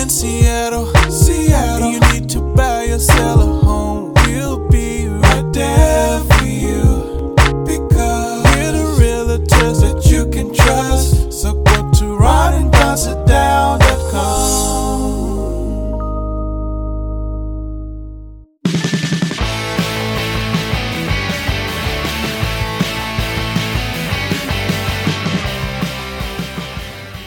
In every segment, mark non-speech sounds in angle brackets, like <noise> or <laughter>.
in Seattle, Seattle, you need to buy a or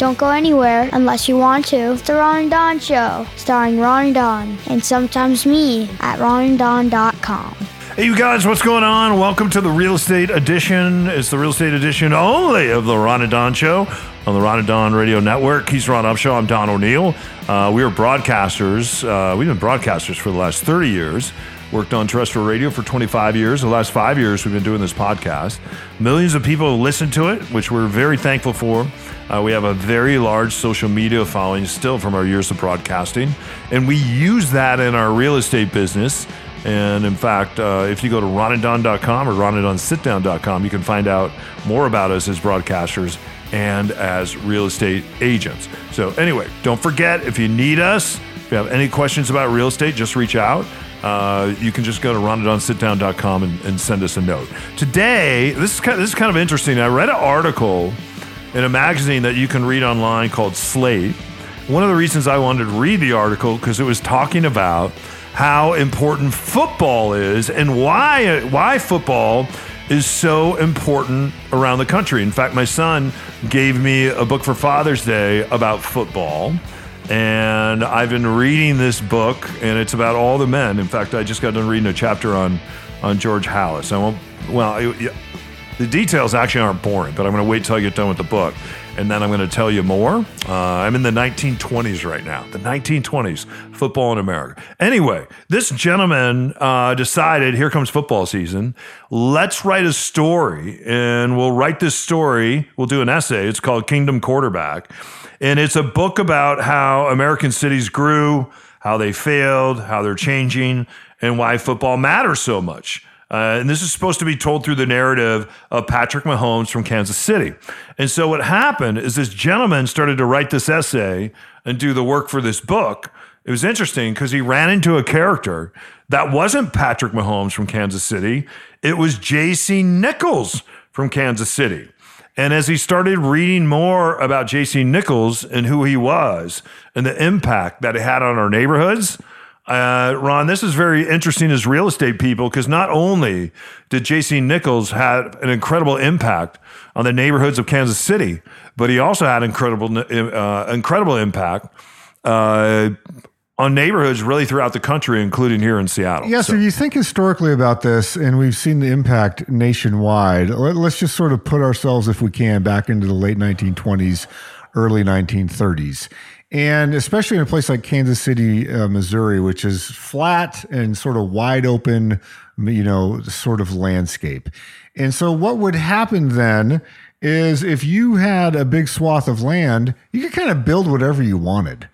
Don't go anywhere unless you want to. It's the Ron and Don Show, starring Ron and Don, and sometimes me at ronanddon.com. Hey, you guys, what's going on? Welcome to the Real Estate Edition. It's the Real Estate Edition only of the Ron and Don Show on the Ron and Don Radio Network. He's Ron Upshaw. I'm Don O'Neill. Uh, we are broadcasters. Uh, we've been broadcasters for the last 30 years. Worked on terrestrial radio for 25 years. The last five years, we've been doing this podcast. Millions of people listen to it, which we're very thankful for. Uh, we have a very large social media following still from our years of broadcasting, and we use that in our real estate business. And in fact, uh, if you go to ronanddon.com or ronanddonsitdown.com, you can find out more about us as broadcasters and as real estate agents. So, anyway, don't forget if you need us, if you have any questions about real estate, just reach out. Uh, you can just go to ronanddonsitdown.com and, and send us a note. Today, this is kind of, this is kind of interesting. I read an article in a magazine that you can read online called Slate. One of the reasons I wanted to read the article because it was talking about how important football is and why why football is so important around the country. In fact, my son gave me a book for Father's Day about football. And I've been reading this book, and it's about all the men. In fact, I just got done reading a chapter on on George Halas. I won't. Well, it, the details actually aren't boring, but I'm going to wait till I get done with the book, and then I'm going to tell you more. Uh, I'm in the 1920s right now, the 1920s, football in America. Anyway, this gentleman uh, decided here comes football season. Let's write a story, and we'll write this story. We'll do an essay. It's called Kingdom Quarterback, and it's a book about how American cities grew, how they failed, how they're changing, and why football matters so much. Uh, and this is supposed to be told through the narrative of Patrick Mahomes from Kansas City. And so what happened is this gentleman started to write this essay and do the work for this book. It was interesting because he ran into a character that wasn't Patrick Mahomes from Kansas City. It was J.C. Nichols from Kansas City. And as he started reading more about J.C. Nichols and who he was and the impact that it had on our neighborhoods, uh, Ron, this is very interesting as real estate people because not only did J.C. Nichols have an incredible impact on the neighborhoods of Kansas City, but he also had incredible, uh, incredible impact uh, on neighborhoods really throughout the country, including here in Seattle. Yeah, so, if you think historically about this, and we've seen the impact nationwide, let, us just sort of put ourselves, if we can, back into the late 1920s, early 1930s. And especially in a place like Kansas City, uh, Missouri, which is flat and sort of wide open, you know, sort of landscape. And so what would happen then is if you had a big swath of land, you could kind of build whatever you wanted.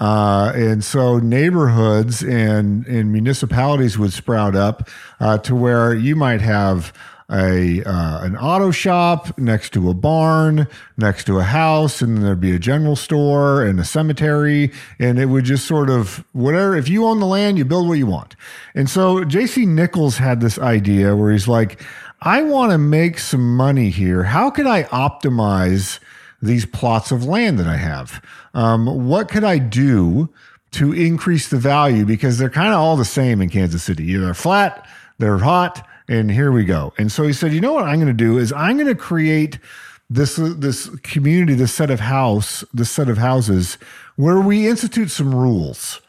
Uh, and so neighborhoods and, and municipalities would sprout up uh, to where you might have a uh, an auto shop next to a barn, next to a house, and then there'd be a general store and a cemetery, and it would just sort of whatever. If you own the land, you build what you want. And so J.C. Nichols had this idea where he's like, I want to make some money here. How could I optimize these plots of land that I have? Um, what could I do to increase the value? Because they're kind of all the same in Kansas City. They're flat, they're hot, and here we go. And so he said, you know what I'm going to do is I'm going to create this this community, this set of house, this set of houses where we institute some rules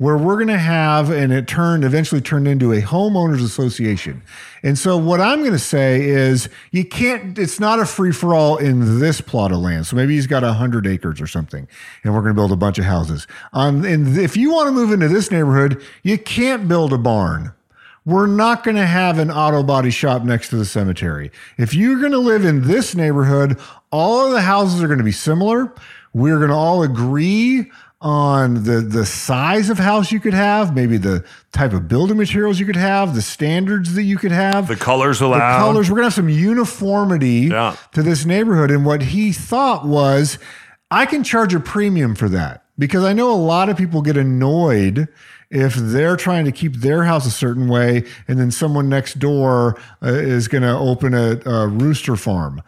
where we're going to have, and it turned eventually turned into a homeowners association. And so what I'm going to say is you can't, it's not a free for all in this plot of land. So maybe he's got a hundred acres or something, and we're going to build a bunch of houses. Um, and if you want to move into this neighborhood, you can't build a barn. We're not going to have an auto body shop next to the cemetery. If you're going to live in this neighborhood, all of the houses are going to be similar. We're going to all agree on the the size of house you could have, maybe the type of building materials you could have, the standards that you could have, the colors allowed. the colors. We're gonna have some uniformity Yeah. to this neighborhood. And what he thought was, I can charge a premium for that because I know a lot of people get annoyed if they're trying to keep their house a certain way and then someone next door uh, is going to open a, a rooster farm.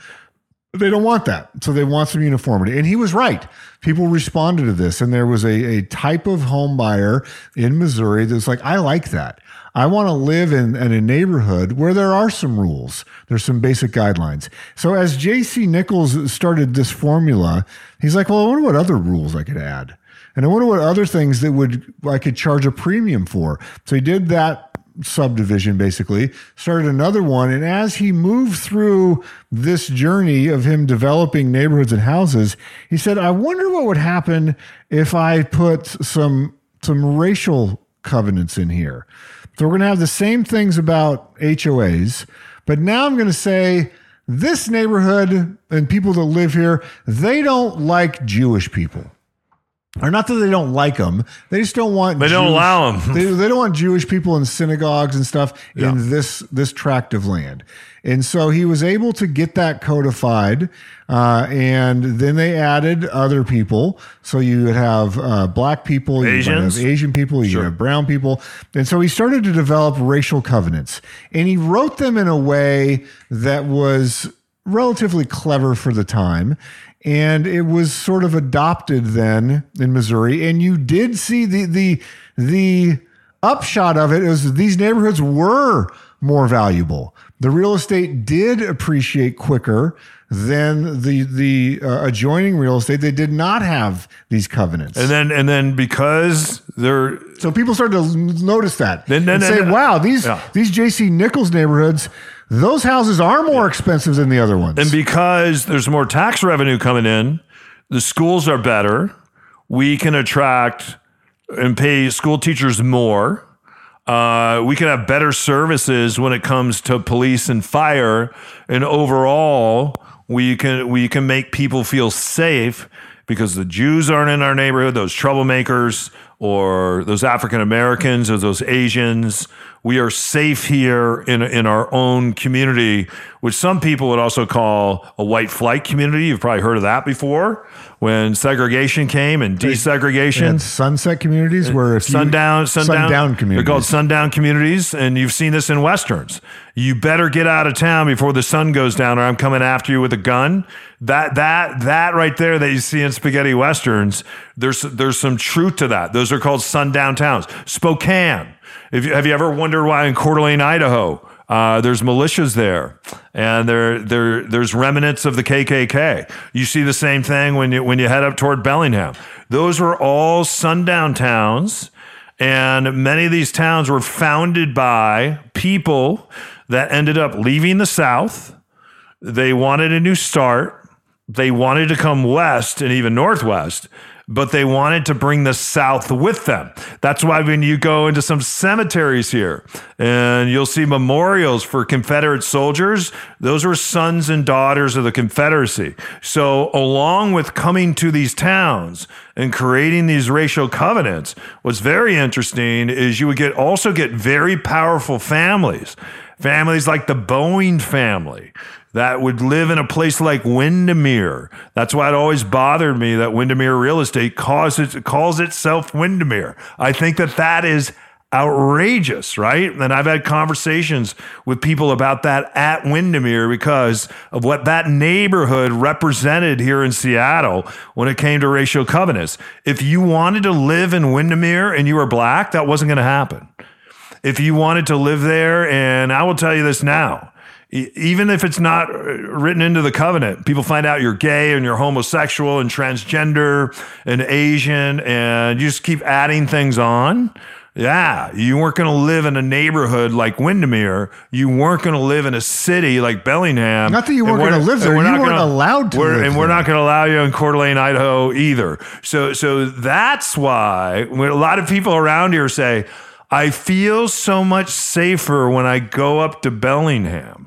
They don't want that. So they want some uniformity. And he was right. People responded to this. And there was a, a type of home buyer in Missouri that's like, I like that. I want to live in, in a neighborhood where there are some rules. There's some basic guidelines. So as JC Nichols started this formula, he's like, well, I wonder what other rules I could add. And I wonder what other things that would I could charge a premium for. So he did that subdivision basically, started another one. And as he moved through this journey of him developing neighborhoods and houses, he said, I wonder what would happen if I put some some racial covenants in here. So we're going to have the same things about HOAs, but now I'm going to say this neighborhood and people that live here, they don't like Jewish people. Or not that they don't like them, they just don't want. They don't allow 'em. <laughs> They, they don't want Jewish people in synagogues and stuff Yeah. in this this tract of land. And so he was able to get that codified, uh, and then they added other people. So you would have uh, black people, you Asians. have Asian people, you Sure. have brown people, and so he started to develop racial covenants, and he wrote them in a way that was relatively clever for the time. And it was sort of adopted then in Missouri, and you did see the the the upshot of it is these neighborhoods were more valuable. The real estate did appreciate quicker than the the uh, adjoining real estate. They did not have these covenants, And then and then because they're so people started to notice that Then- then- and say, then- "Wow, these Yeah. these J.C. Nichols neighborhoods, those houses are more expensive than the other ones." And because there's more tax revenue coming in, the schools are better. We can attract and pay school teachers more. Uh, we can have better services when it comes to police and fire, and overall, we can we can make people feel safe because the Jews aren't in our neighborhood, those troublemakers, or those African Americans, or those Asians. We are safe here in in our own community, which some people would also call a white flight community. You've probably heard of that before. When segregation came and desegregation, and sunset communities uh, where if you- sundown, sundown, sundown communities. They're called sundown communities, and you've seen this in westerns. You better get out of town before the sun goes down, or I'm coming after you with a gun. That that that right there that you see in spaghetti westerns, there's there's some truth to that. Those are called sundown towns. Spokane. If you, have you ever wondered why in Coeur d'Alene, Idaho, uh, there's militias there, and there, there, there's remnants of the KKK. You see the same thing when you when you head up toward Bellingham. Those were all sundown towns, and many of these towns were founded by people that ended up leaving the South. They wanted a new start. They wanted to come west and even northwest, but they wanted to bring the South with them. That's why when you go into some cemeteries here and you'll see memorials for Confederate soldiers, those were sons and daughters of the Confederacy. So, along with coming to these towns and creating these racial covenants, what's very interesting is you would get also get very powerful families, families like the Boeing family that would live in a place like Windermere. That's why it always bothered me that Windermere real estate calls, it, calls itself Windermere. I think that that is outrageous, right? And I've had conversations with people about that at Windermere because of what that neighborhood represented here in Seattle when it came to racial covenants. If you wanted to live in Windermere and you were black, that wasn't going to happen if you wanted to live there, and I will tell you this now, even if it's not uh, written into the covenant, people find out you're gay and you're homosexual and transgender and Asian, and you just keep adding things on. Yeah, you weren't going to live in a neighborhood like Windermere. You weren't going to live in a city like Bellingham. Not that you weren't gonna live there, we're you not weren't gonna- allowed to we're- live And we're not going to allow you in Coeur d'Alene, Idaho either. So, so that's why when a lot of people around here say, I feel so much safer when I go up to Bellingham.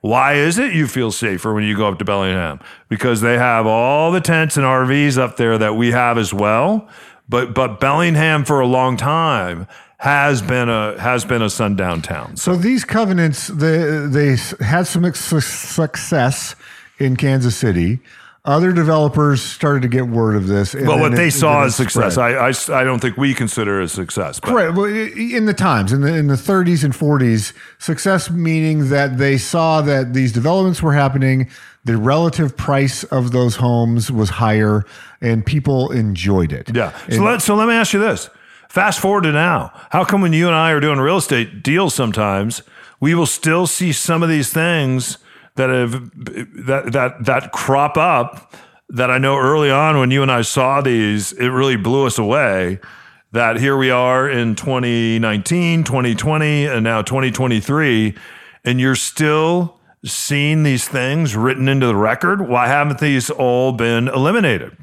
Why is it you feel safer when you go up to Bellingham? Because they have all the tents and RVs up there that we have as well. But but Bellingham for a long time has been a has been a sundown town. So these covenants, they, they had some success in Kansas City. Other developers started to get word of this. and But what they then saw it as success. I, I, I don't think we consider as success. But Right. Well, in the times, in the in the 30s and 40s, success meaning that they saw that these developments were happening, the relative price of those homes was higher, and people enjoyed it. Yeah. So let so let me ask you this. Fast forward to now. How come when you and I are doing real estate deals sometimes, we will still see some of these things that have that that that crop up that I know early on when you and I saw these, it really blew us away. That here we are in 2019, 2020, and now 2023, and you're still seeing these things written into the record. Why haven't these all been eliminated?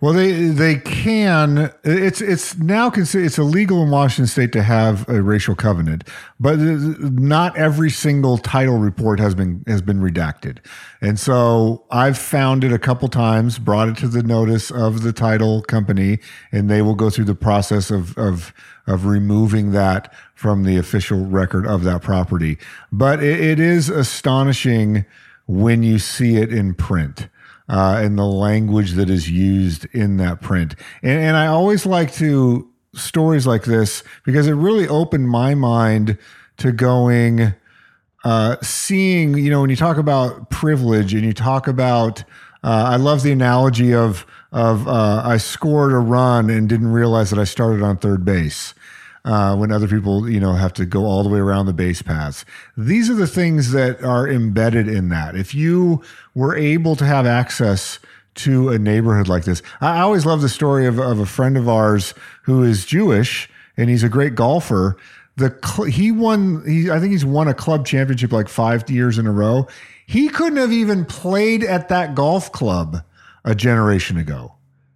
Well, they they can. It's it's now considered it's illegal in Washington State to have a racial covenant, but not every single title report has been has been redacted, and so I've found it a couple times, brought it to the notice of the title company, and they will go through the process of of of removing that from the official record of that property. But it, it is astonishing when you see it in print uh, and the language that is used in that print. And, and I always like to stories like this because it really opened my mind to going, uh, seeing, you know, when you talk about privilege and you talk about, uh, I love the analogy of, of uh, I scored a run and didn't realize that I started on third base uh, when other people, you know, have to go all the way around the base paths. These are the things that are embedded in that. If you were able to have access to a neighborhood like this, I always love the story of, of a friend of ours who is Jewish and he's a great golfer. The cl- he won. He I think he's won a club championship like five years in a row. He couldn't have even played at that golf club a generation ago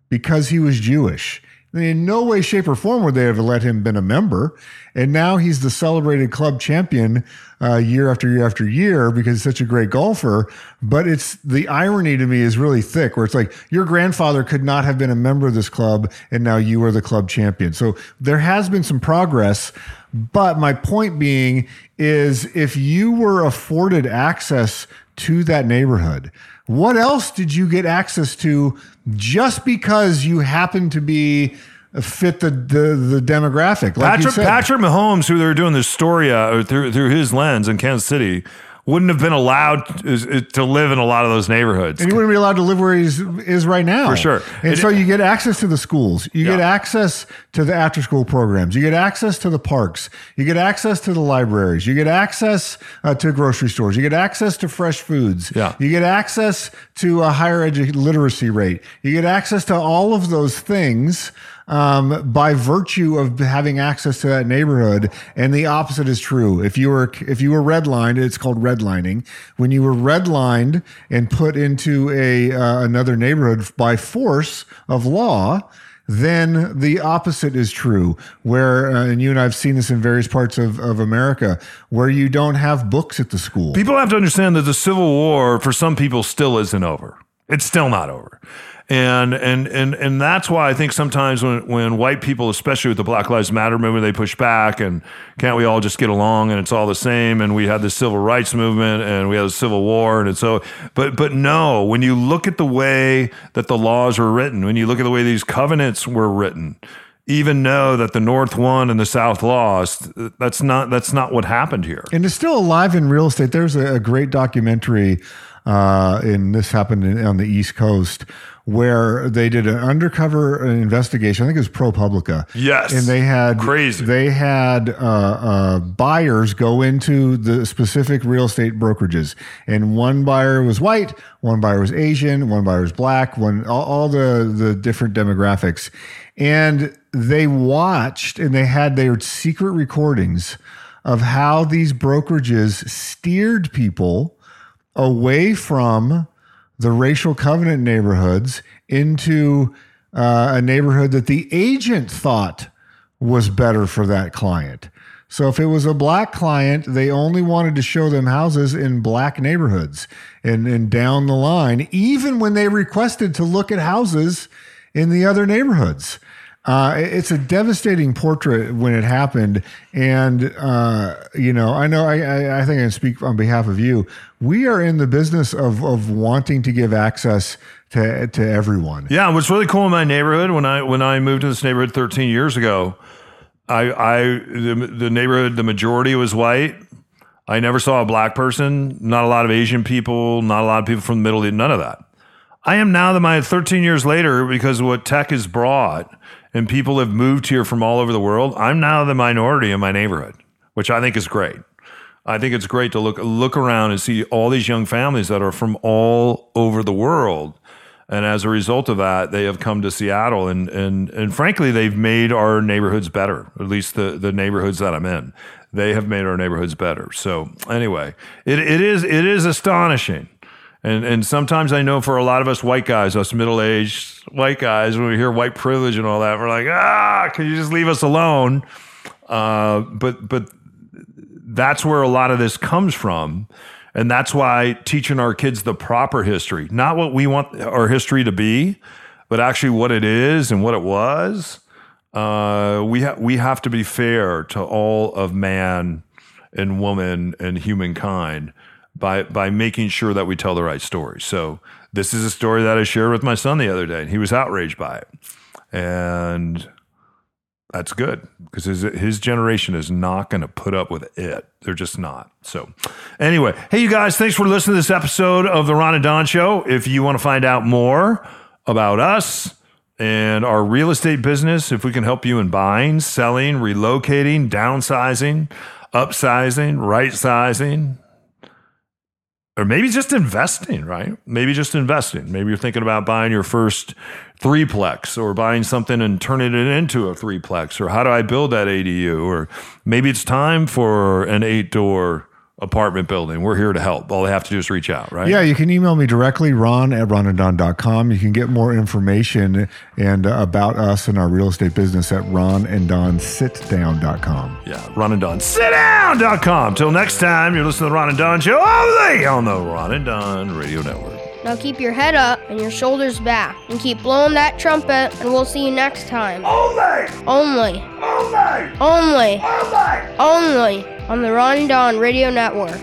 because he was Jewish. In no way, shape, or form would they have let him been a member. And now he's the celebrated club champion uh, year after year after year because he's such a great golfer. But it's the irony to me is really thick, where it's like your grandfather could not have been a member of this club, and now you are the club champion. So there has been some progress. But my point being is if you were afforded access to that neighborhood, what else did you get access to just because you happen to be fit the the, the demographic? Like you Patrick said. Patrick Mahomes, who they're doing this story uh, through through his lens in Kansas City, wouldn't have been allowed to, to live in a lot of those neighborhoods. And he wouldn't be allowed to live where he is right now. For sure. And It- so you get access to the schools. You get access to the after school programs. You get access to the parks. You get access to the libraries. You get access uh, to grocery stores. You get access to fresh foods. Yeah. You get access to a higher edu- literacy rate. You get access to all of those things um, by virtue of having access to that neighborhood. And the opposite is true. If you were if you were redlined, it's called redlining. When you were redlined and put into a uh, another neighborhood by force of law. Then the opposite is true, where, uh, and you and I have seen this in various parts of, of America, where you don't have books at the school. People have to understand that the Civil War for some people still isn't over. It's still not over. And and and and that's why I think sometimes when when white people, especially with the Black Lives Matter movement, they push back and can't we all just get along and it's all the same and we had the civil rights movement and we had the Civil War and so but but no, when you look at the way that the laws were written, when you look at the way these covenants were written, even know that the North won and the South lost, that's not that's not what happened here. and it's still alive in real estate. There's a, a great documentary, uh, and this happened in, on the East Coast, where they did an undercover investigation. I think it was ProPublica. Yes. and they had Crazy. They had uh, uh, buyers go into the specific real estate brokerages, and one buyer was white, one buyer was Asian, one buyer was black, one all, all the the different demographics, and they watched and they had their secret recordings of how these brokerages steered people away from the racial covenant neighborhoods into uh, a neighborhood that the agent thought was better for that client. So if it was a black client, they only wanted to show them houses in black neighborhoods and, and down the line, even when they requested to look at houses in the other neighborhoods. Uh, it's a devastating portrait when it happened, and uh, you know, I know, I, I, I think I can speak on behalf of you. We are in the business of of wanting to give access to to everyone. Yeah, what's really cool in my neighborhood when I when I moved to this neighborhood 13 years ago, I I the, the neighborhood the majority was white. I never saw a black person, not a lot of Asian people, not a lot of people from the Middle East, none of that. I am now that my 13 years later because what tech has brought and people have moved here from all over the world. I'm now the minority in my neighborhood, which I think is great. I think it's great to look look around and see all these young families that are from all over the world. And as a result of that, they have come to Seattle and and and frankly, they've made our neighborhoods better, at least the the neighborhoods that I'm in. They have made our neighborhoods better. So anyway, it, it is it is astonishing. And and sometimes I know for a lot of us white guys, us middle aged white guys, when we hear white privilege and all that, we're like, ah, can you just leave us alone? Uh, but but that's where a lot of this comes from. And that's why teaching our kids the proper history, not what we want our history to be, but actually what it is and what it was. Uh, we ha- we have to be fair to all of man and woman and humankind by by making sure that we tell the right story. So this is a story that I shared with my son the other day, and he was outraged by it. And that's good because his, his generation is not going to put up with it. They're just not. So, anyway, hey, you guys, thanks for listening to this episode of The Ron and Don Show. If you want to find out more about us and our real estate business, if we can help you in buying, selling, relocating, downsizing, upsizing, right sizing, or maybe just investing, right? Maybe just investing. Maybe you're thinking about buying your first threeplex or buying something and turning it into a threeplex or how do I build that ADU or maybe it's time for an eight door apartment building. We're here to help. All they have to do is reach out, right? Yeah, you can email me directly, ron at ronanddon.com. You can get more information and uh, about us and our real estate business at ronanddonsitdown.com. Yeah, Ron and Don. Till next time, you're listening to the Ron and Don Show only on the Ron and Don Radio Network. Now keep your head up and your shoulders back and keep blowing that trumpet and we'll see you next time. Only! Only, Only! only, Only! only on the Ron and Don Radio Network.